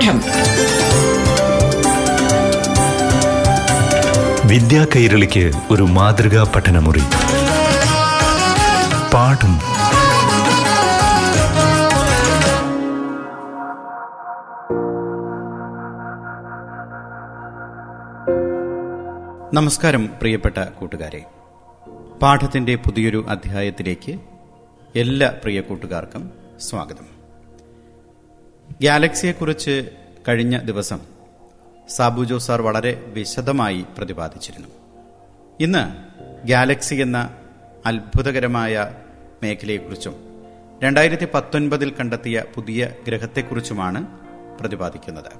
പാഠം വിദ്യാ കൈരളിക്ക് ഒരു മാതൃകാ പഠനമുറി. പാഠം. നമസ്കാരം പ്രിയപ്പെട്ട കൂട്ടുകാരെ. പാഠത്തിന്റെ പുതിയൊരു അധ്യായത്തിലേക്ക് എല്ലാ പ്രിയ കൂട്ടുകാർക്കും സ്വാഗതം. ഗാലക്സിയെക്കുറിച്ച് കഴിഞ്ഞ ദിവസം സാബുജോ സാർ വളരെ വിശദമായി പ്രതിപാദിച്ചിരുന്നു. ഇന്ന് ഗാലക്സി എന്ന അത്ഭുതകരമായ മേഖലയെക്കുറിച്ചും രണ്ടായിരത്തി പത്തൊൻപതിൽ കണ്ടെത്തിയ പുതിയ ഗ്രഹത്തെക്കുറിച്ചുമാണ് പ്രതിപാദിക്കുന്നത്.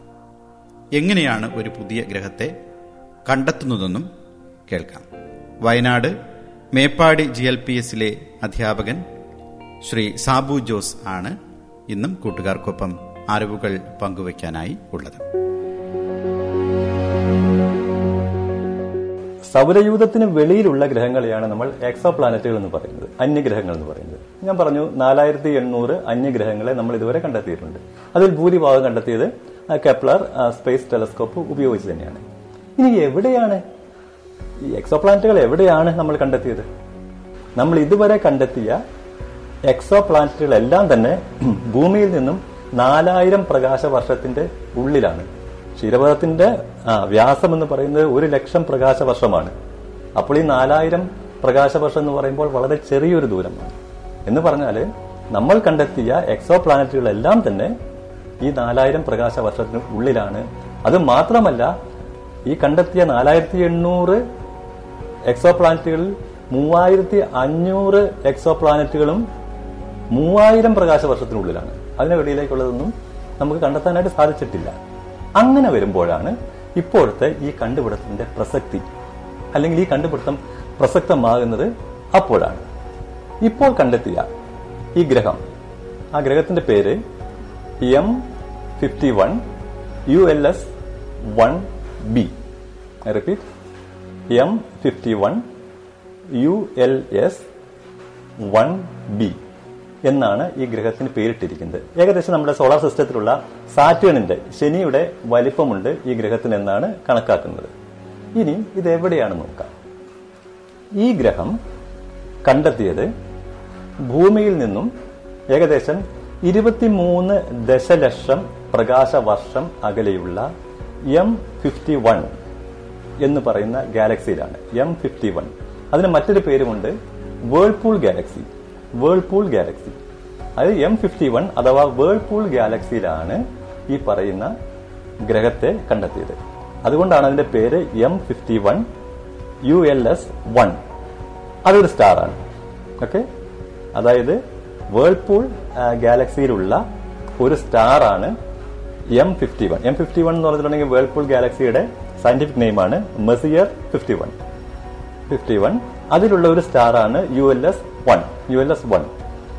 എങ്ങനെയാണ് ഒരു പുതിയ ഗ്രഹത്തെ കണ്ടെത്തുന്നതെന്നും കേൾക്കാം. Wayanad Meppadi G L P എസിലെ അധ്യാപകൻ ശ്രീ സാബു ജോസ് ആണ്. ഇന്നും കൂട്ടുകാർക്കൊപ്പം അറിവുകൾ പങ്കുവയ്ക്കാനായി ഉള്ളത്. സൗരയൂഥത്തിന് വെളിയിലുള്ള ഗ്രഹങ്ങളെയാണ് നമ്മൾ എക്സോ പ്ലാനറ്റുകൾ എന്ന് പറയുന്നത് അന്യഗ്രഹങ്ങൾ എന്ന് പറയുന്നത്. ഞാൻ പറഞ്ഞു നാലായിരത്തി എണ്ണൂറ് അന്യഗ്രഹങ്ങളെ നമ്മൾ ഇതുവരെ കണ്ടെത്തിയിട്ടുണ്ട്. അതിൽ ഭൂരിഭാഗം കണ്ടെത്തിയത് കെപ്ലർ സ്പേസ് ടെലസ്കോപ്പ് ഉപയോഗിച്ച് തന്നെയാണ്. ഇനി എവിടെയാണ്? ഈ എക്സോ പ്ലാനറ്റുകൾ എവിടെയാണ് നമ്മൾ കണ്ടെത്തിയത്? നമ്മൾ ഇതുവരെ കണ്ടെത്തിയ എക്സോ പ്ലാനറ്റുകളെല്ലാം തന്നെ ഭൂമിയിൽ നിന്നും നാലായിരം പ്രകാശ വർഷത്തിന്റെ ഉള്ളിലാണ് ക്ഷീരപഥത്തിന്റെ വ്യാസം എന്ന് പറയുന്നത് ഒരു ലക്ഷം പ്രകാശ വർഷമാണ് അപ്പോൾ ഈ നാലായിരം പ്രകാശ വർഷം എന്ന് പറയുമ്പോൾ വളരെ ചെറിയൊരു ദൂരമാണ്. എന്ന് പറഞ്ഞാൽ നമ്മൾ കണ്ടെത്തിയ എക്സോ പ്ലാനറ്റുകളെല്ലാം തന്നെ ഈ നാലായിരം പ്രകാശ വർഷത്തിന് ഉള്ളിലാണ്. അത് മാത്രമല്ല ഈ കണ്ടെത്തിയ നാലായിരത്തി എണ്ണൂറ് എക്സോ പ്ലാനറ്റുകളിൽ മൂവായിരത്തി അഞ്ഞൂറ് എക്സോ പ്ലാനറ്റുകളും മൂവായിരം പ്രകാശ വർഷത്തിനുള്ളിലാണ് അതിന് വെളിയിലേക്കുള്ളതൊന്നും നമുക്ക് കണ്ടെത്താനായിട്ട് സാധിച്ചിട്ടില്ല. അങ്ങനെ വരുമ്പോഴാണ് ഇപ്പോഴത്തെ ഈ കണ്ടുപിടുത്തത്തിന്റെ പ്രസക്തി അല്ലെങ്കിൽ ഈ കണ്ടുപിടുത്തം പ്രസക്തമാകുന്നത് അപ്പോഴാണ്. ഇപ്പോൾ കണ്ടെത്തിയ ഈ ഗ്രഹം ആ ഗ്രഹത്തിന്റെ പേര് M fifty one U L S one B. Repeat. M fifty one U L S one B. എന്നാണ് ഈ ഗ്രഹത്തിന് പേരിട്ടിരിക്കുന്നത്. ഏകദേശം നമ്മുടെ സോളാർ സിസ്റ്റത്തിലുള്ള സാറ്റേണിന്റെ ശനിയുടെ വലിപ്പമുണ്ട് ഈ ഗ്രഹത്തിന് എന്നാണ് കണക്കാക്കുന്നത്. ഇനി ഇത് എവിടെയാണ് നോക്കാം. ഈ ഗ്രഹം കണ്ടെത്തിയത് ഭൂമിയിൽ നിന്നും ഏകദേശം ഇരുപത്തിമൂന്ന് ദശലക്ഷം പ്രകാശ വർഷം അകലെയുള്ള എം ഫിഫ്റ്റി വൺ എന്ന് പറയുന്ന ഗാലക്സിയിലാണ് എം ഫിഫ്റ്റി വൺ അതിന് മറ്റൊരു പേരുമുണ്ട് വേൾപൂൾ ഗാലക്സി വേൾപൂൾ ഗാലക്സി അത് എം ഫിഫ്റ്റി വൺ അഥവാ വേൾപൂൾ ഗാലക്സിയിലാണ് ഈ പറയുന്ന ഗ്രഹത്തെ കണ്ടെത്തിയത്. അതുകൊണ്ടാണ് അതിന്റെ പേര് M fifty one U L S one അതൊരു സ്റ്റാർ ആണ്. ഓക്കെ അതായത് വേൾപൂൾ ഗാലക്സിയിലുള്ള ഒരു സ്റ്റാർ ആണ് M fifty one M fifty one എന്ന് പറഞ്ഞിട്ടുണ്ടെങ്കിൽ വേൾപൂൾ ഗാലക്സിയുടെ scientific നെയിമാണ് Messier fifty one fifty one അതിലുള്ള ഒരു സ്റ്റാർ ആണ് U L S one U L S one.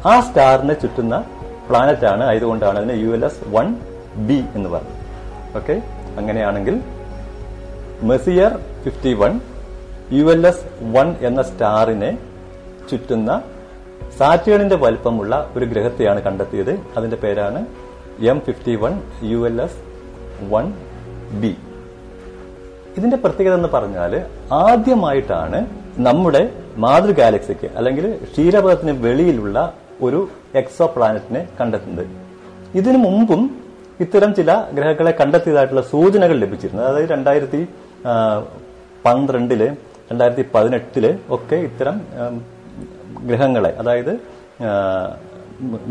ആ സ്റ്റാറിനെ ചുറ്റുന്ന പ്ലാനറ്റ് ആണ് ആയതുകൊണ്ടാണ് അതിനെ U L S one B എന്ന് പറഞ്ഞത്. ഓക്കെ? അങ്ങനെയാണെങ്കിൽ Messier fifty one U L S one എന്ന സ്റ്റാറിനെ ചുറ്റുന്ന സാറ്റേണിന്റെ വലിപ്പമുള്ള ഒരു ഗ്രഹത്തെയാണ് കണ്ടെത്തിയത്. അതിന്റെ പേരാണ് M fifty one U L S one B. ഇതിന്റെ പ്രത്യേകത എന്ന് പറഞ്ഞാൽ ആദ്യമായിട്ടാണ് നമ്മുടെ മാതൃ ഗാലക്സിക്ക് അല്ലെങ്കിൽ ക്ഷീരപഥത്തിന് വെളിയിലുള്ള ഒരു എക്സോ പ്ലാനറ്റിനെ കണ്ടെത്തുന്നത്. ഇതിനു മുമ്പും ഇത്തരം ചില ഗ്രഹങ്ങളെ കണ്ടെത്തിയതായിട്ടുള്ള സൂചനകൾ ലഭിച്ചിരുന്നു. അതായത് രണ്ടായിരത്തി പന്ത്രണ്ടിൽ രണ്ടായിരത്തി പതിനെട്ടിൽ ഒക്കെ ഇത്തരം ഗ്രഹങ്ങളെ അതായത്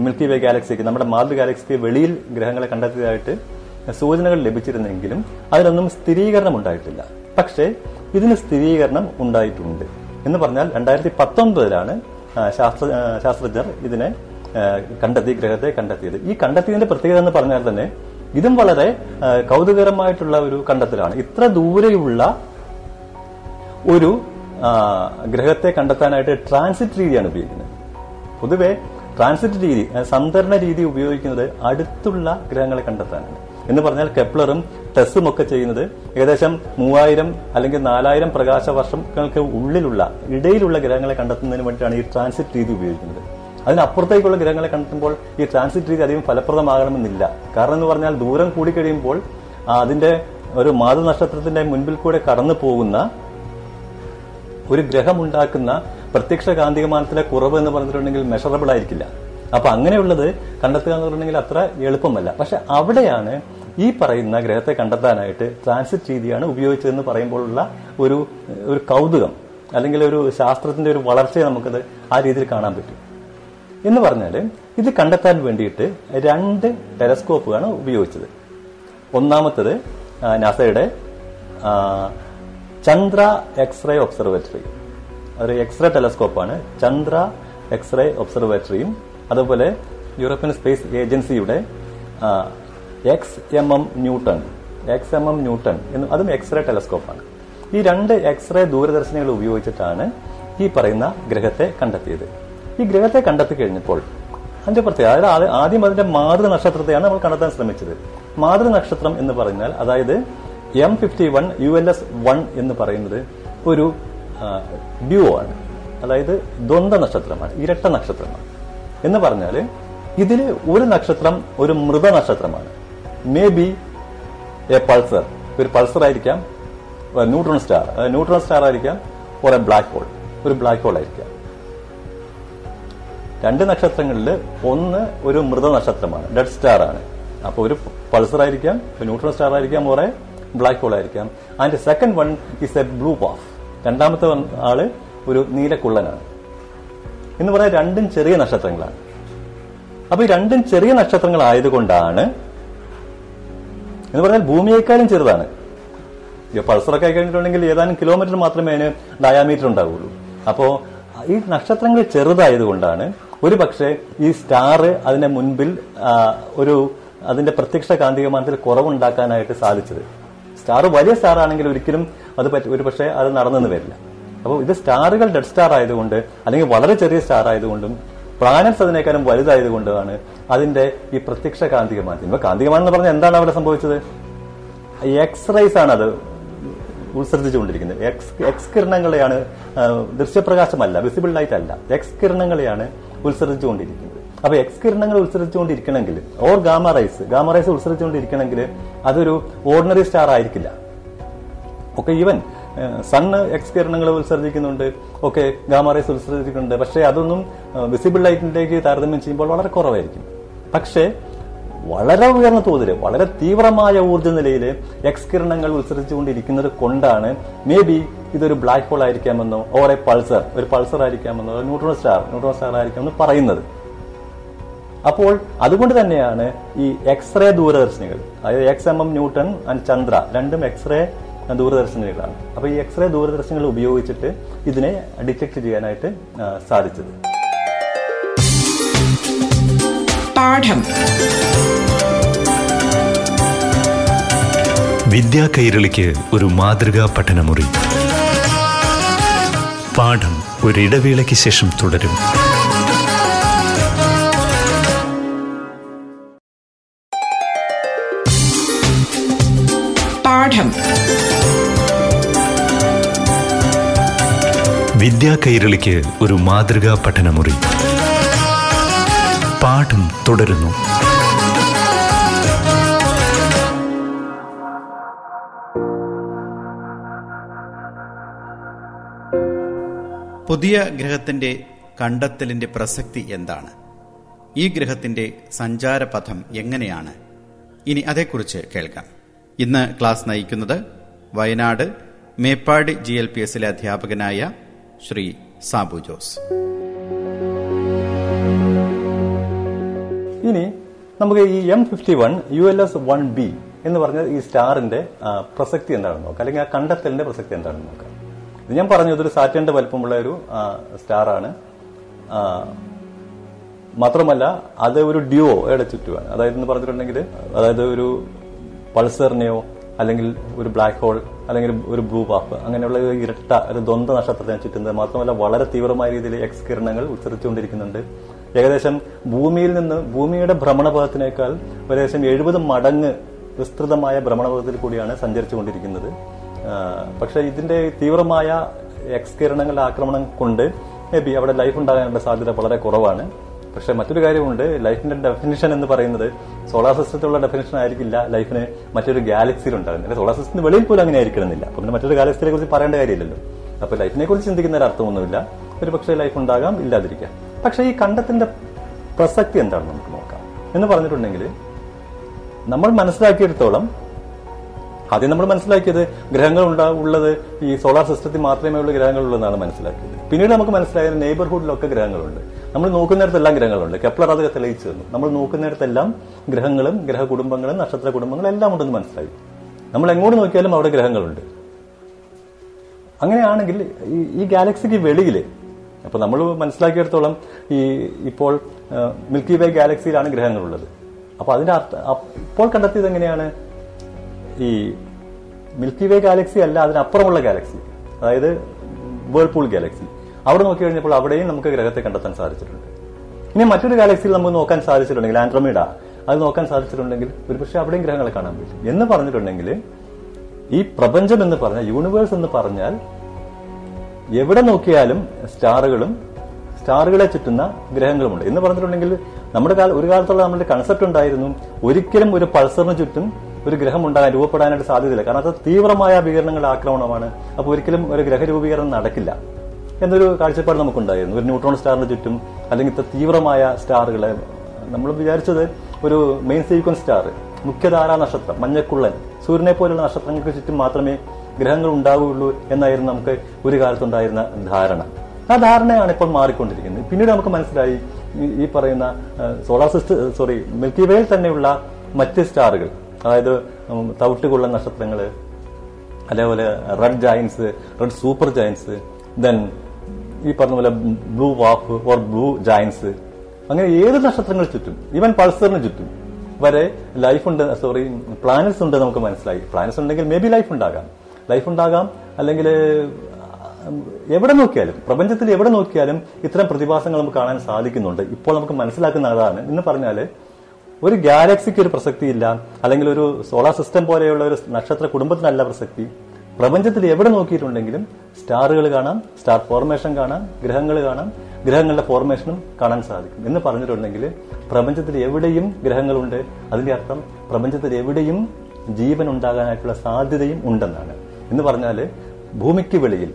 മിൽക്കി വേ ഗാലക്സിക്ക് നമ്മുടെ മാതൃ ഗാലക്സിക്ക് വെളിയിൽ ഗ്രഹങ്ങളെ കണ്ടെത്തിയതായിട്ട് സൂചനകൾ ലഭിച്ചിരുന്നെങ്കിലും അതിനൊന്നും സ്ഥിരീകരണം ഉണ്ടായിട്ടില്ല പക്ഷേ ഇതിന് സ്ഥിരീകരണം ഉണ്ടായിട്ടുണ്ട്. എന്ന് പറഞ്ഞാൽ രണ്ടായിരത്തി പത്തൊൻപതിലാണ് ശാസ്ത്ര ശാസ്ത്രജ്ഞർ ഇതിനെ കണ്ടെത്തി ഗ്രഹത്തെ കണ്ടെത്തിയത്. ഈ കണ്ടെത്തിയതിന്റെ പ്രത്യേകത എന്ന് പറഞ്ഞാൽ തന്നെ ഇതും വളരെ കൗതുകരമായിട്ടുള്ള ഒരു കണ്ടെത്തലാണ്. ഇത്ര ദൂരെയുള്ള ഒരു ഗ്രഹത്തെ കണ്ടെത്താനായിട്ട് ട്രാൻസിറ്റ് രീതിയാണ് ഉപയോഗിക്കുന്നത്. പൊതുവെ ട്രാൻസിറ്റ് രീതി സന്തരണ രീതി ഉപയോഗിക്കുന്നത് അടുത്തുള്ള ഗ്രഹങ്ങളെ കണ്ടെത്താനാണ്. എന്ന് പറഞ്ഞാൽ കെപ്ലറും ടെസ്സും ഒക്കെ ചെയ്യുന്നത് ഏകദേശം മൂവായിരം അല്ലെങ്കിൽ നാലായിരം പ്രകാശ വർഷങ്ങൾക്ക് ഉള്ളിലുള്ള ഇടയിലുള്ള ഗ്രഹങ്ങളെ കണ്ടെത്തുന്നതിന് വേണ്ടിയിട്ടാണ് ഈ ട്രാൻസിറ്റ് രീതി ഉപയോഗിക്കുന്നത്. അതിനപ്പുറത്തേക്കുള്ള ഗ്രഹങ്ങളെ കണ്ടെത്തുമ്പോൾ ഈ ട്രാൻസിറ്റ് രീതി അധികം ഫലപ്രദമാകണമെന്നില്ല. കാരണം എന്ന് പറഞ്ഞാൽ ദൂരം കൂടിക്കഴിയുമ്പോൾ കഴിയുമ്പോൾ അതിന്റെ ഒരു മാതൃനക്ഷത്രത്തിന്റെ മുൻപിൽ കൂടെ കടന്നു പോകുന്ന ഒരു ഗ്രഹം ഉണ്ടാക്കുന്ന പ്രത്യക്ഷ കാന്തികമാനത്തിലെ കുറവ് എന്ന് പറഞ്ഞിട്ടുണ്ടെങ്കിൽ മെഷറബിൾ ആയിരിക്കില്ല. അപ്പൊ അങ്ങനെയുള്ളത് കണ്ടെത്തുക എന്ന് പറഞ്ഞിട്ടുണ്ടെങ്കിൽ അത്ര എളുപ്പമല്ല. പക്ഷെ അവിടെയാണ് ഈ പറയുന്ന ഗ്രഹത്തെ കണ്ടെത്താനായിട്ട് ട്രാൻസിറ്റ് രീതിയാണ് ഉപയോഗിച്ചതെന്ന് പറയുമ്പോഴുള്ള ഒരു ഒരു കൗതുകം അല്ലെങ്കിൽ ഒരു ശാസ്ത്രത്തിന്റെ ഒരു വളർച്ചയെ നമുക്കത് ആ രീതിയിൽ കാണാൻ പറ്റും. എന്ന് പറഞ്ഞാൽ ഇത് കണ്ടെത്താൻ വേണ്ടിയിട്ട് രണ്ട് ടെലസ്കോപ്പുകളാണ് ഉപയോഗിച്ചത്. ഒന്നാമത്തത് നാസയുടെ ചന്ദ്ര എക്സ്റേ ഒബ്സർവേറ്ററി. ഒരു എക്സ്റേ ടെലസ്കോപ്പാണ്. ചന്ദ്ര എക്സ്റേ ഒബ്സർവേറ്ററിയും അതുപോലെ യൂറോപ്യൻ സ്പേസ് ഏജൻസിയുടെ X M M Newton X M M Newton എന്ന് അതും എക്സ്റേ ടെലസ്കോപ്പാണ് ഈ രണ്ട് എക്സ്റേ ദൂരദർശിനികൾ ഉപയോഗിച്ചിട്ടാണ് ഈ പറയുന്ന ഗ്രഹത്തെ കണ്ടെത്തിയത്. ഈ ഗ്രഹത്തെ കണ്ടെത്തി കഴിഞ്ഞപ്പോൾ അതിന്റെ പ്രത്യേകത അതായത് ആദ്യ- അതിന്റെ മാതൃ നക്ഷത്രത്തെയാണ് നമ്മൾ കണ്ടെത്താൻ ശ്രമിച്ചത്. മാതൃ നക്ഷത്രം എന്ന് പറഞ്ഞാൽ അതായത് M fifty one U L S one എന്ന് പറയുന്നത് ഒരു ഡ്യുവോ ആണ്. അതായത് ദ്വന്ദ്വ നക്ഷത്രമാണ് ഇരട്ട നക്ഷത്രമാണ്. എന്ന് പറഞ്ഞാൽ ഇതിൽ ഒരു നക്ഷത്രം ഒരു മൃത നക്ഷത്രമാണ്. മേ ബി എ പൾസർ ഒരു പൾസർ ആയിരിക്കാം ന്യൂട്രോൺ സ്റ്റാർ ന്യൂട്രോൺ സ്റ്റാർ ആയിരിക്കാം ഒരു ബ്ലാക്ക് ഹോൾ ഒരു ബ്ലാക്ക് ഹോൾ ആയിരിക്കാം. രണ്ട് നക്ഷത്രങ്ങളിൽ ഒന്ന് ഒരു മൃത നക്ഷത്രമാണ്. ഡെഡ് സ്റ്റാർ ആണ്. അപ്പോൾ ഒരു പൾസർ ആയിരിക്കാം ന്യൂട്രോൺ സ്റ്റാർ ആയിരിക്കാം ഓറെ ബ്ലാക്ക് ഹോൾ ആയിരിക്കാം. And second one is a blue പാഫ് രണ്ടാമത്തെ ആൾ ഒരു നീലക്കുള്ളനാണ് എന്ന് പറയാൻ രണ്ടും ചെറിയ നക്ഷത്രങ്ങളാണ്. അപ്പൊ ഈ രണ്ടും ചെറിയ നക്ഷത്രങ്ങൾ ആയതുകൊണ്ടാണ് എന്ന് പറഞ്ഞാൽ ഭൂമിയേക്കാളും ചെറുതാണ്. പൾസറൊക്കെ കഴിഞ്ഞിട്ടുണ്ടെങ്കിൽ ഏതാനും കിലോമീറ്റർ മാത്രമേ അതിന് ഡയാമീറ്റർ ഉണ്ടാവുള്ളൂ. അപ്പോ ഈ നക്ഷത്രങ്ങൾ ചെറുതായതുകൊണ്ടാണ് ഒരു പക്ഷേ ഈ സ്റ്റാർ അതിന്റെ മുൻപിൽ ഒരു അതിന്റെ പ്രത്യക്ഷ കാന്തികമാനത്തിൽ കുറവുണ്ടാക്കാനായിട്ട് സാധിച്ചത്. സ്റ്റാർ വലിയ സ്റ്റാർ ആണെങ്കിൽ ഒരിക്കലും അത് പറ്റി ഒരു പക്ഷേ അത് നടന്നെന്ന് വരില്ല. അപ്പോൾ ഇത് സ്റ്റാറുകൾ ഡെഡ് സ്റ്റാർ ആയതുകൊണ്ട് അല്ലെങ്കിൽ വളരെ ചെറിയ സ്റ്റാർ ആയതുകൊണ്ടും പ്ലാനറ്റ്സ് അതിനേക്കാളും വലുതായതുകൊണ്ടാണ് അതിന്റെ ഈ പ്രത്യക്ഷ കാന്തികമാനം ഇപ്പൊ കാന്തികമാനം എന്ന് പറഞ്ഞാൽ എന്താണ് അവിടെ സംഭവിച്ചത്? എക്സ്റേസ് ആണ് അത് ഉത്സർജിച്ചുകൊണ്ടിരിക്കുന്നത്. എക്സ് എക്സ് കിരണങ്ങളെയാണ് ദൃശ്യപ്രകാശമല്ല വിസിബിൾ ലൈറ്റ് അല്ല. എക്സ് കിരണങ്ങളെയാണ് ഉത്സർജിച്ചുകൊണ്ടിരിക്കുന്നത്. അപ്പൊ എക്സ് കിരണങ്ങൾ ഉത്സർജിച്ചുകൊണ്ടിരിക്കണമെങ്കിൽ or gamma rays gamma rays ഉത്സർജിച്ചുകൊണ്ടിരിക്കണമെങ്കിൽ അതൊരു ഓർഡിനറി സ്റ്റാർ ആയിരിക്കില്ല. ഒക്കെ ഈവൻ സണ്ണ് എക്സ് കിരണങ്ങൾ ഉത്സർജിക്കുന്നുണ്ട്. ഓക്കെ ഗാമറേസ് ഉത്സർജിക്കുന്നുണ്ട്. പക്ഷേ അതൊന്നും വിസിബിൾ ലൈറ്റിലേക്ക് താരതമ്യം ചെയ്യുമ്പോൾ വളരെ കുറവായിരിക്കും. പക്ഷേ വളരെ ഉയർന്ന തോതിൽ വളരെ തീവ്രമായ ഊർജ നിലയിൽ എക്സ്കിരണങ്ങൾ ഉത്സർജിച്ചുകൊണ്ടിരിക്കുന്നത് കൊണ്ടാണ് മേ ബി ഇതൊരു ബ്ലാക്ക് ഹോൾ ആയിരിക്കാമെന്നോ ഓർ എ പൾസർ ഒരു പൾസർ ആയിരിക്കാമെന്നോ ന്യൂട്രോൺ സ്റ്റാർ ന്യൂട്രോൺ സ്റ്റാർ ആയിരിക്കാമെന്ന് പറയുന്നത്. അപ്പോൾ അതുകൊണ്ട് തന്നെയാണ് ഈ എക്സ്റേ ദൂരദർശിനികൾ അതായത് X M M Newton and Chandra രണ്ടും എക്സ്റേ ദൂരദർശിനികളാണ് അപ്പോൾ ഈ എക്സ്റേ ദൂരദർശിനികൾ ഉപയോഗിച്ചിട്ട് ഇതിനെ ഡിറ്റക്ട് ചെയ്യാനായിട്ട് സാധിച്ചത്. പാഠം. വിദ്യാ കൈരളിക്ക് ഒരു മാതൃകാ പഠനമുറി. പാഠം ഒരിടവേളയ്ക്ക് ശേഷം തുടരും. പാഠം. വിദ്യാ കൈരളിക്ക് ഒരു മാതൃകാ പഠനമുറി. പാഠം തുടരുന്നു. പുതിയ ഗ്രഹത്തിന്റെ കണ്ടെത്തലിന്റെ പ്രസക്തി എന്താണ്? ഈ ഗ്രഹത്തിന്റെ സഞ്ചാരപഥം എങ്ങനെയാണ്? ഇനി അതേക്കുറിച്ച് കേൾക്കാം. ഇന്ന് ക്ലാസ് നയിക്കുന്നത് Wayanad Meppadi G L P എസിലെ അധ്യാപകനായ ശ്രീ സാബു ജോസ്. ഇനി നമുക്ക് ഈ M fifty one U L S one B എന്ന് പറഞ്ഞ ഈ സ്റ്റാറിന്റെ പ്രസക്തി എന്താണെന്ന് നോക്കാം. അല്ലെങ്കിൽ ആ കണ്ടെത്തലിന്റെ പ്രസക്തി എന്താണെന്ന് നോക്കാം. ഇത് ഞാൻ പറഞ്ഞു ഇതൊരു സാറ്റന്റെ വലുപ്പമുള്ള ഒരു സ്റ്റാർ ആണ് മാത്രമല്ല അത് ഒരു ഡ്യുവോയുടെ ചുറ്റുമാണ്. അതായത് പറഞ്ഞിട്ടുണ്ടെങ്കിൽ അതായത് ഒരു പൾസറിനെയോ അല്ലെങ്കിൽ ഒരു ബ്ലാക്ക് ഹോൾ അല്ലെങ്കിൽ ഒരു ബ്ലൂ പാപ്പ് അങ്ങനെയുള്ള ഇരട്ട ഒരു ദ്വന്ദ്വ നക്ഷത്രത്തിനെ ചുറ്റുന്നത് മാത്രമല്ല വളരെ തീവ്രമായ രീതിയിൽ എക്സ് കിരണങ്ങൾ ഉത്സരിച്ചുകൊണ്ടിരിക്കുന്നുണ്ട് ഏകദേശം ഭൂമിയിൽ നിന്ന് ഭൂമിയുടെ ഭ്രമണപഥത്തിനേക്കാൾ ഏകദേശം എഴുപത് മടങ്ങ് വിസ്തൃതമായ ഭ്രമണപഥത്തിൽ കൂടിയാണ് സഞ്ചരിച്ചുകൊണ്ടിരിക്കുന്നത്. പക്ഷേ ഇതിന്റെ തീവ്രമായ എക്സ് കിരണങ്ങളുടെ ആക്രമണം കൊണ്ട് മേ ബി അവിടെ ലൈഫ് ഉണ്ടാകാനുള്ള സാധ്യത വളരെ കുറവാണ്. പക്ഷെ മറ്റൊരു കാര്യമുണ്ട്. ലൈഫിന്റെ ഡെഫിനിഷൻ എന്ന് പറയുന്നത് സോളാർ സിസ്റ്റത്തിലുള്ള ഡെഫിനിഷൻ ആയിരിക്കില്ല. ലൈഫിന് മറ്റൊരു ഗാലക്സിയിൽ ഉണ്ടാകുന്നത്. സോളാർ സിസ്റ്റത്തിന് വെളിയിൽ പോലും അങ്ങനെ ആയിരിക്കണമെന്നില്ല. അപ്പൊ പിന്നെ മറ്റൊരു ഗാലക്സിയെ കുറിച്ച് പറയേണ്ട കാര്യമില്ലല്ലോ. അപ്പൊ ലൈഫിനെ കുറിച്ച് ചിന്തിക്കുന്ന ഒരു അർത്ഥമൊന്നുമില്ല. ഒരു പക്ഷേ ലൈഫ് ഉണ്ടാകാം ഇല്ലാതിരിക്കാം. പക്ഷേ ഈ കണ്ടത്തിന്റെ പ്രസക്തി എന്താണെന്ന് നമുക്ക് നോക്കാം. എന്ന് പറഞ്ഞിട്ടുണ്ടെങ്കിൽ നമ്മൾ മനസ്സിലാക്കിയെടുത്തോളം ആദ്യം നമ്മൾ മനസ്സിലാക്കിയത് ഗ്രഹങ്ങൾ ഉള്ളത് ഈ സോളാർ സിസ്റ്റത്തിൽ മാത്രമേ ഉള്ള ഗ്രഹങ്ങൾ ഉള്ളതെന്നാണ് മനസ്സിലാക്കിയത്. പിന്നീട് നമുക്ക് മനസ്സിലായത് നെയ്ബർഹുഡിലൊക്കെ ഗ്രഹങ്ങളുണ്ട്. നമ്മൾ നോക്കുന്നിടത്തെല്ലാം ഗ്രഹങ്ങളുണ്ട്. കെപ്ലർ അതൊക്കെ തെളിയിച്ചു തന്നു. നമ്മൾ നോക്കുന്നിടത്തെല്ലാം ഗ്രഹങ്ങളും ഗ്രഹ കുടുംബങ്ങളും നക്ഷത്ര കുടുംബങ്ങളും എല്ലാം ഉണ്ടെന്ന് മനസ്സിലായി. നമ്മൾ എങ്ങോട്ട് നോക്കിയാലും അവിടെ ഗ്രഹങ്ങളുണ്ട്. അങ്ങനെയാണെങ്കിൽ ഈ ഈ ഗാലക്സിക്ക് വെളിയിൽ അപ്പൊ നമ്മൾ മനസ്സിലാക്കിയെടുത്തോളം ഈ ഇപ്പോൾ മിൽക്കി വേ ഗാലക്സിയിലാണ് ഗ്രഹങ്ങളുള്ളത്. അപ്പൊ അതിന്റെ അർത്ഥം ഇപ്പോൾ കണ്ടെത്തിയത് എങ്ങനെയാണ്? ഈ മിൽക്കി വേ ഗാലക്സി അല്ല അതിനപ്പുറമുള്ള ഗാലക്സി. അതായത് വേൾപൂൾ ഗാലക്സി. അവിടെ നോക്കി കഴിഞ്ഞപ്പോൾ അവിടെയും നമുക്ക് ഗ്രഹത്തെ കണ്ടെത്താൻ സാധിച്ചിട്ടുണ്ട്. ഇനി മറ്റൊരു ഗാലക്സിയിൽ നമുക്ക് നോക്കാൻ സാധിച്ചിട്ടുണ്ടെങ്കിൽ ആൻഡ്രോമിഡ. അത് നോക്കാൻ സാധിച്ചിട്ടുണ്ടെങ്കിൽ ഒരുപക്ഷെ അവിടെയും ഗ്രഹങ്ങളെ കാണാൻ പറ്റും. എന്ന് പറഞ്ഞിട്ടുണ്ടെങ്കിൽ ഈ പ്രപഞ്ചം എന്ന് പറഞ്ഞാൽ യൂണിവേഴ്സ് എന്ന് പറഞ്ഞാൽ എവിടെ നോക്കിയാലും സ്റ്റാറുകളും സ്റ്റാറുകളെ ചുറ്റുന്ന ഗ്രഹങ്ങളുമുണ്ട്. എന്ന് പറഞ്ഞിട്ടുണ്ടെങ്കിൽ നമ്മുടെ കാല ഒരു കാലത്തുള്ള നമ്മുടെ കൺസെപ്റ്റ് ഉണ്ടായിരുന്നു ഒരിക്കലും ഒരു പൾസറിന് ചുറ്റും ഒരു ഗ്രഹം ഉണ്ടാകാൻ രൂപപ്പെടാനായിട്ട് സാധ്യതയില്ല. കാരണം അത് തീവ്രമായ വികരണങ്ങളുടെ ആക്രമണമാണ്. അപ്പോൾ ഒരിക്കലും ഒരു ഗ്രഹ രൂപീകരണം നടക്കില്ല. എന്നൊരു കാഴ്ചപ്പാട് നമുക്കുണ്ടായിരുന്നു. ഒരു ന്യൂട്രോൺ സ്റ്റാറിന് ചുറ്റും അല്ലെങ്കിൽ ഇത്ര തീവ്രമായ സ്റ്റാറുകളെ നമ്മൾ വിചാരിച്ചത് ഒരു മെയിൻ സീക്വൻസ് സ്റ്റാർ മുഖ്യധാരാ നക്ഷത്രം മഞ്ഞക്കുള്ളൻ സൂര്യനെ പോലുള്ള നക്ഷത്രങ്ങൾക്ക് ചുറ്റും മാത്രമേ ഗ്രഹങ്ങൾ ഉണ്ടാവുകയുള്ളൂ എന്നായിരുന്നു നമുക്ക് ഒരു കാലത്തുണ്ടായിരുന്ന ധാരണ. ആ ധാരണയാണ് ഇപ്പോൾ മാറിക്കൊണ്ടിരിക്കുന്നത്. പിന്നീട് നമുക്ക് മനസ്സിലായി ഈ- പറയുന്ന സോളാർ സിസ്റ്റം സോറി മിൽക്കി വേയിൽ തന്നെയുള്ള മറ്റ് സ്റ്റാറുകൾ അതായത് തവിട്ടുകൊള്ള നക്ഷത്രങ്ങൾ അതേപോലെ red giants red super giants then ഈ പറഞ്ഞ പോലെ ബ്ലൂ വാഫ് ഓർ ബ്ലൂ ജയൻസ് അങ്ങനെ ഏത് നക്ഷത്രങ്ങൾ ചുറ്റും ഈവൻ പൾസറിന് ചുറ്റും വരെ ലൈഫ് ഉണ്ട് സോറി പ്ലാനറ്റ്സ് ഉണ്ട് നമുക്ക് മനസ്സിലായി. പ്ലാനറ്റ്സ് ഉണ്ടെങ്കിൽ മേ ബി ലൈഫ് ഉണ്ടാകാം. ലൈഫ് ഉണ്ടാകാം അല്ലെങ്കിൽ എവിടെ നോക്കിയാലും പ്രപഞ്ചത്തിൽ എവിടെ നോക്കിയാലും ഇത്തരം പ്രതിഭാസങ്ങൾ നമുക്ക് കാണാൻ സാധിക്കുന്നുണ്ട്. ഇപ്പോൾ നമുക്ക് മനസ്സിലാക്കുന്ന അതാണ് എന്ന് പറഞ്ഞാൽ ഒരു ഗാലക്സിക്ക് ഒരു പ്രസക്തിയില്ല. അല്ലെങ്കിൽ ഒരു സോളാർ സിസ്റ്റം പോലെയുള്ള ഒരു നക്ഷത്ര കുടുംബത്തിനല്ല പ്രസക്തി. പ്രപഞ്ചത്തിൽ എവിടെ നോക്കിയിട്ടുണ്ടെങ്കിലും സ്റ്റാറുകൾ കാണാം സ്റ്റാർ ഫോർമേഷൻ കാണാം ഗ്രഹങ്ങൾ കാണാം. ഗ്രഹങ്ങളുടെ ഫോർമേഷനും കാണാൻ സാധിക്കും. എന്ന് പറഞ്ഞിട്ടുണ്ടെങ്കിൽ പ്രപഞ്ചത്തിൽ എവിടെയും ഗ്രഹങ്ങളുണ്ട്. അതിന്റെ അർത്ഥം പ്രപഞ്ചത്തിൽ എവിടെയും ജീവൻ ഉണ്ടാകാനായിട്ടുള്ള സാധ്യതയും ഉണ്ടെന്നാണ്. എന്ന് പറഞ്ഞാൽ ഭൂമിക്ക് വെളിയിൽ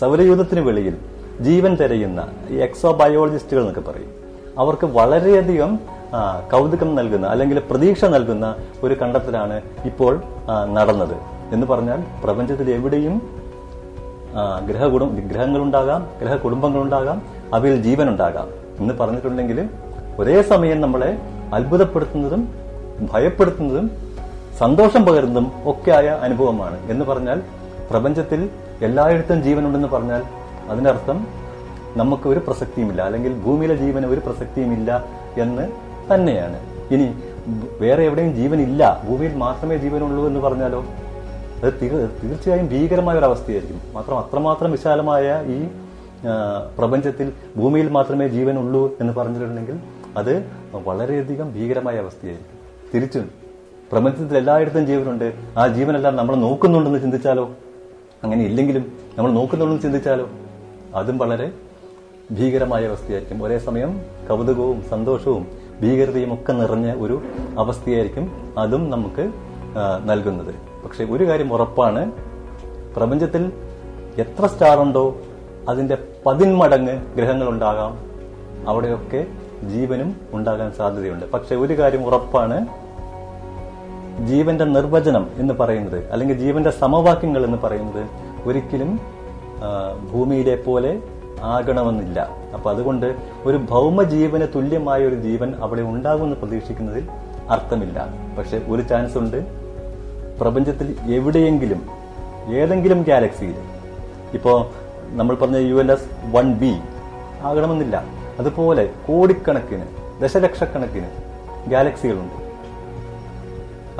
സൗരയൂഥത്തിന് വെളിയിൽ ജീവൻ തിരയുന്ന ഈ എക്സോ ബയോളജിസ്റ്റുകൾ എന്നൊക്കെ പറയും. അവർക്ക് വളരെയധികം കൗതുകം നൽകുന്ന അല്ലെങ്കിൽ പ്രതീക്ഷ നൽകുന്ന ഒരു കണ്ടെത്തലാണ് ഇപ്പോൾ നടന്നത്. എന്ന് പറഞ്ഞാൽ പ്രപഞ്ചത്തിൽ എവിടെയും ഗ്രഹകുടും ഗ്രഹങ്ങളുണ്ടാകാം ഗ്രഹ കുടുംബങ്ങളുണ്ടാകാം അവയിൽ ജീവനുണ്ടാകാം എന്ന് പറഞ്ഞിട്ടുണ്ടെങ്കിൽ ഒരേ സമയം നമ്മളെ അത്ഭുതപ്പെടുത്തുന്നതും ഭയപ്പെടുത്തുന്നതും സന്തോഷം പകരുന്നതും ഒക്കെ ആയ അനുഭവമാണ് എന്ന് പറഞ്ഞാൽ പ്രപഞ്ചത്തിൽ എല്ലായിടത്തും ജീവനുണ്ടെന്ന് പറഞ്ഞാൽ അതിനർത്ഥം നമുക്ക് ഒരു പ്രസക്തിയുമില്ല അല്ലെങ്കിൽ ഭൂമിയിലെ ജീവന് ഒരു പ്രസക്തിയുമില്ല എന്ന് തന്നെയാണ്. ഇനി വേറെ എവിടെയും ജീവനില്ല ഭൂമിയിൽ മാത്രമേ ജീവനുള്ളൂ എന്ന് പറഞ്ഞാലോ? അത് തീർ- തീർച്ചയായും ഭീകരമായ ഒരു അവസ്ഥയായിരിക്കും മാത്രം അത്രമാത്രം വിശാലമായ ഈ പ്രപഞ്ചത്തിൽ ഭൂമിയിൽ മാത്രമേ ജീവനുള്ളൂ എന്ന് പറഞ്ഞിട്ടുണ്ടെങ്കിൽ അത് വളരെയധികം ഭീകരമായ അവസ്ഥയായിരിക്കും തിരിച്ചും പ്രപഞ്ചത്തിൽ എല്ലായിടത്തും ജീവനുണ്ട്. ആ ജീവനെല്ലാം നമ്മൾ നോക്കുന്നുണ്ടെന്ന് ചിന്തിച്ചാലോ? അങ്ങനെ ഇല്ലെങ്കിലും നമ്മൾ നോക്കുന്നുണ്ടെന്ന് ചിന്തിച്ചാലോ? അതും വളരെ ഭീകരമായ അവസ്ഥയായിരിക്കും ഒരേ സമയം കൗതുകവും സന്തോഷവും ഭീകരതയും ഒക്കെ നിറഞ്ഞ ഒരു അവസ്ഥയായിരിക്കും അതും നമുക്ക് നൽകുന്നത്. പക്ഷെ ഒരു കാര്യം ഉറപ്പാണ്. പ്രപഞ്ചത്തിൽ എത്ര സ്റ്റാർ ഉണ്ടോ അതിന്റെ പതിന്മടങ്ങ് ഗ്രഹങ്ങൾ ഉണ്ടാകാം അവിടെയൊക്കെ ജീവനും ഉണ്ടാകാൻ സാധ്യതയുണ്ട്. പക്ഷെ ഒരു കാര്യം ഉറപ്പാണ്. ജീവന്റെ നിർവചനം എന്ന് പറയുന്നത് അല്ലെങ്കിൽ ജീവന്റെ സമവാക്യങ്ങൾ എന്ന് പറയുന്നത് ഒരിക്കലും ഭൂമിയിലെ പോലെ ആകണമെന്നില്ല. അപ്പൊ അതുകൊണ്ട് ഒരു ഭൗമജീവന് തുല്യമായ ഒരു ജീവൻ അവിടെ ഉണ്ടാകുമെന്ന് പ്രതീക്ഷിക്കുന്നതിൽ അർത്ഥമില്ല. പക്ഷെ ഒരു ചാൻസ് ഉണ്ട്. പ്രപഞ്ചത്തിൽ എവിടെയെങ്കിലും ഏതെങ്കിലും ഗാലക്സിയിൽ ഇപ്പോൾ നമ്മൾ പറഞ്ഞ U L S one B ആകണമെന്നില്ല. അതുപോലെ കോടിക്കണക്കിന് ദശലക്ഷക്കണക്കിന് ഗാലക്സികളുണ്ട്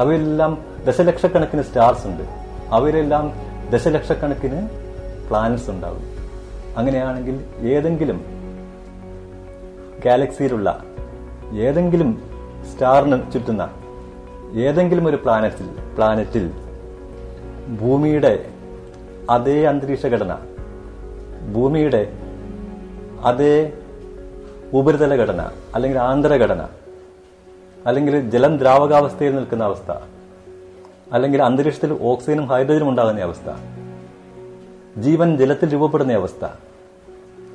അവയിലെല്ലാം ദശലക്ഷക്കണക്കിന് സ്റ്റാർസ് ഉണ്ട്. അവയിലെല്ലാം ദശലക്ഷക്കണക്കിന് പ്ലാനറ്റ്സ് ഉണ്ടാവും അങ്ങനെയാണെങ്കിൽ ഏതെങ്കിലും ഗാലക്സിയിലുള്ള ഏതെങ്കിലും സ്റ്റാറിന് ചുറ്റുന്ന ഏതെങ്കിലും ഒരു പ്ലാനറ്റിൽ പ്ലാനറ്റിൽ ഭൂമിയുടെ അതേ അന്തരീക്ഷ ഘടന ഭൂമിയുടെ അതേ ഉപരിതല ഘടന അല്ലെങ്കിൽ ആന്തരഘടന അല്ലെങ്കിൽ ജലം ദ്രാവകാവസ്ഥയിൽ നിൽക്കുന്ന അവസ്ഥ അല്ലെങ്കിൽ അന്തരീക്ഷത്തിൽ ഓക്സിജനും ഹൈഡ്രജനും ഉണ്ടാകുന്ന അവസ്ഥ ജീവൻ ജലത്തിൽ രൂപപ്പെടുന്ന അവസ്ഥ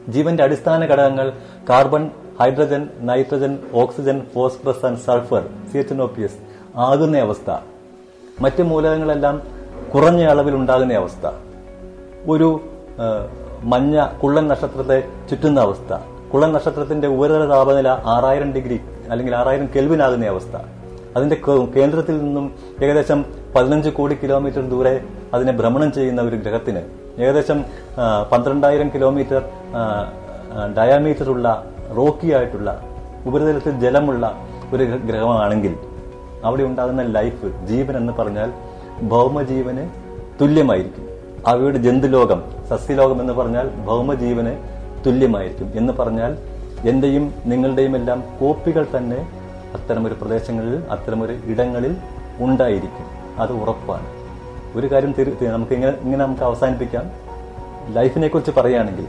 ജീവന്റെ അടിസ്ഥാന ഘടകങ്ങൾ carbon hydrogen nitrogen oxygen phosphorus and sulphur C H N O P S ആകുന്ന അവസ്ഥ. മറ്റ് മൂലകങ്ങളെല്ലാം കുറഞ്ഞ അളവിൽ ഉണ്ടാകുന്ന അവസ്ഥ. ഒരു മഞ്ഞ കുള്ളൻ നക്ഷത്രത്തെ ചുറ്റുന്ന അവസ്ഥ. കുള്ളൻ നക്ഷത്രത്തിന്റെ ഉപരിതല താപനില ആറായിരം ഡിഗ്രി അല്ലെങ്കിൽ ആറായിരം കെൽവിൻ ആകുന്ന അവസ്ഥ. അതിന്റെ കേന്ദ്രത്തിൽ നിന്നും ഏകദേശം പതിനഞ്ച് കോടി കിലോമീറ്റർ ദൂരെ അതിനെ ഭ്രമണം ചെയ്യുന്ന ഒരു ഗ്രഹത്തിന് ഏകദേശം പന്ത്രണ്ടായിരം കിലോമീറ്റർ ഡയാമീറ്ററുള്ള റോക്കി ആയിട്ടുള്ള ഉപരിതലത്തിൽ ജലമുള്ള ഒരു ഗ്രഹമാണെങ്കിൽ അവിടെ ഉണ്ടാകുന്ന ലൈഫ് ജീവൻ എന്ന് പറഞ്ഞാൽ ഭൗമജീവന് തുല്യമായിരിക്കും. അവയുടെ ജന്തുലോകം സസ്യലോകം എന്ന് പറഞ്ഞാൽ ഭൗമജീവന് തുല്യമായിരിക്കും എന്ന് പറഞ്ഞാൽ എന്റെയും നിങ്ങളുടെയും എല്ലാം കോപ്പികൾ തന്നെ അത്തരമൊരു പ്രദേശങ്ങളിൽ അത്തരമൊരു ഇടങ്ങളിൽ ഉണ്ടായിരിക്കും. അത് ഉറപ്പാണ്. ഒരു കാര്യം നമുക്ക് ഇങ്ങനെ ഇങ്ങനെ നമുക്ക് അവസാനിപ്പിക്കാം. ലൈഫിനെ കുറിച്ച് പറയുകയാണെങ്കിൽ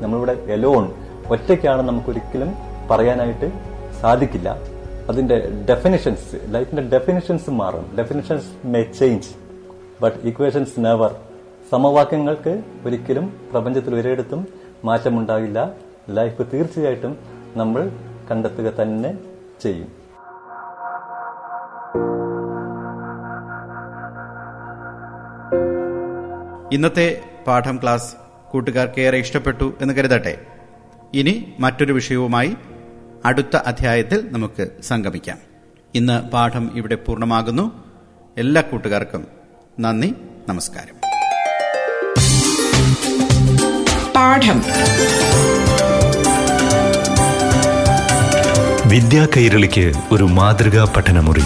നമ്മളിവിടെ എലോൺ ഒറ്റയ്ക്കാണ് നമുക്കൊരിക്കലും പറയാനായിട്ട് സാധിക്കില്ല. അതിന്റെ ഡെഫിനിഷൻസ് ലൈഫിന്റെ ഡെഫിനിഷൻസ് മാറും. Definitions may change but equations never സമവാക്യങ്ങൾക്ക് ഒരിക്കലും പ്രപഞ്ചത്തിൽ ഒരിടത്തും മാറ്റമുണ്ടാകില്ല. ലൈഫ് തീർച്ചയായിട്ടും നമ്മൾ കണ്ടെത്തുക തന്നെ ചെയ്യും. ഇന്നത്തെ പാഠം ക്ലാസ് കൂട്ടുകാർക്ക് ഏറെ ഇഷ്ടപ്പെട്ടു എന്ന് കരുതട്ടെ. ഇനി മറ്റൊരു വിഷയവുമായി അടുത്ത അധ്യായത്തിൽ നമുക്ക് സംഗമിക്കാം. ഇന്ന് പാഠം ഇവിടെ പൂർണമാകുന്നു. എല്ലാ കൂട്ടുകാർക്കും നന്ദി നമസ്കാരം. പാഠം. വിദ്യാ കൈരളിക്ക് ഒരു മാതൃകാ പഠനമുറി.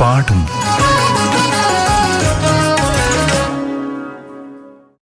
പാഠം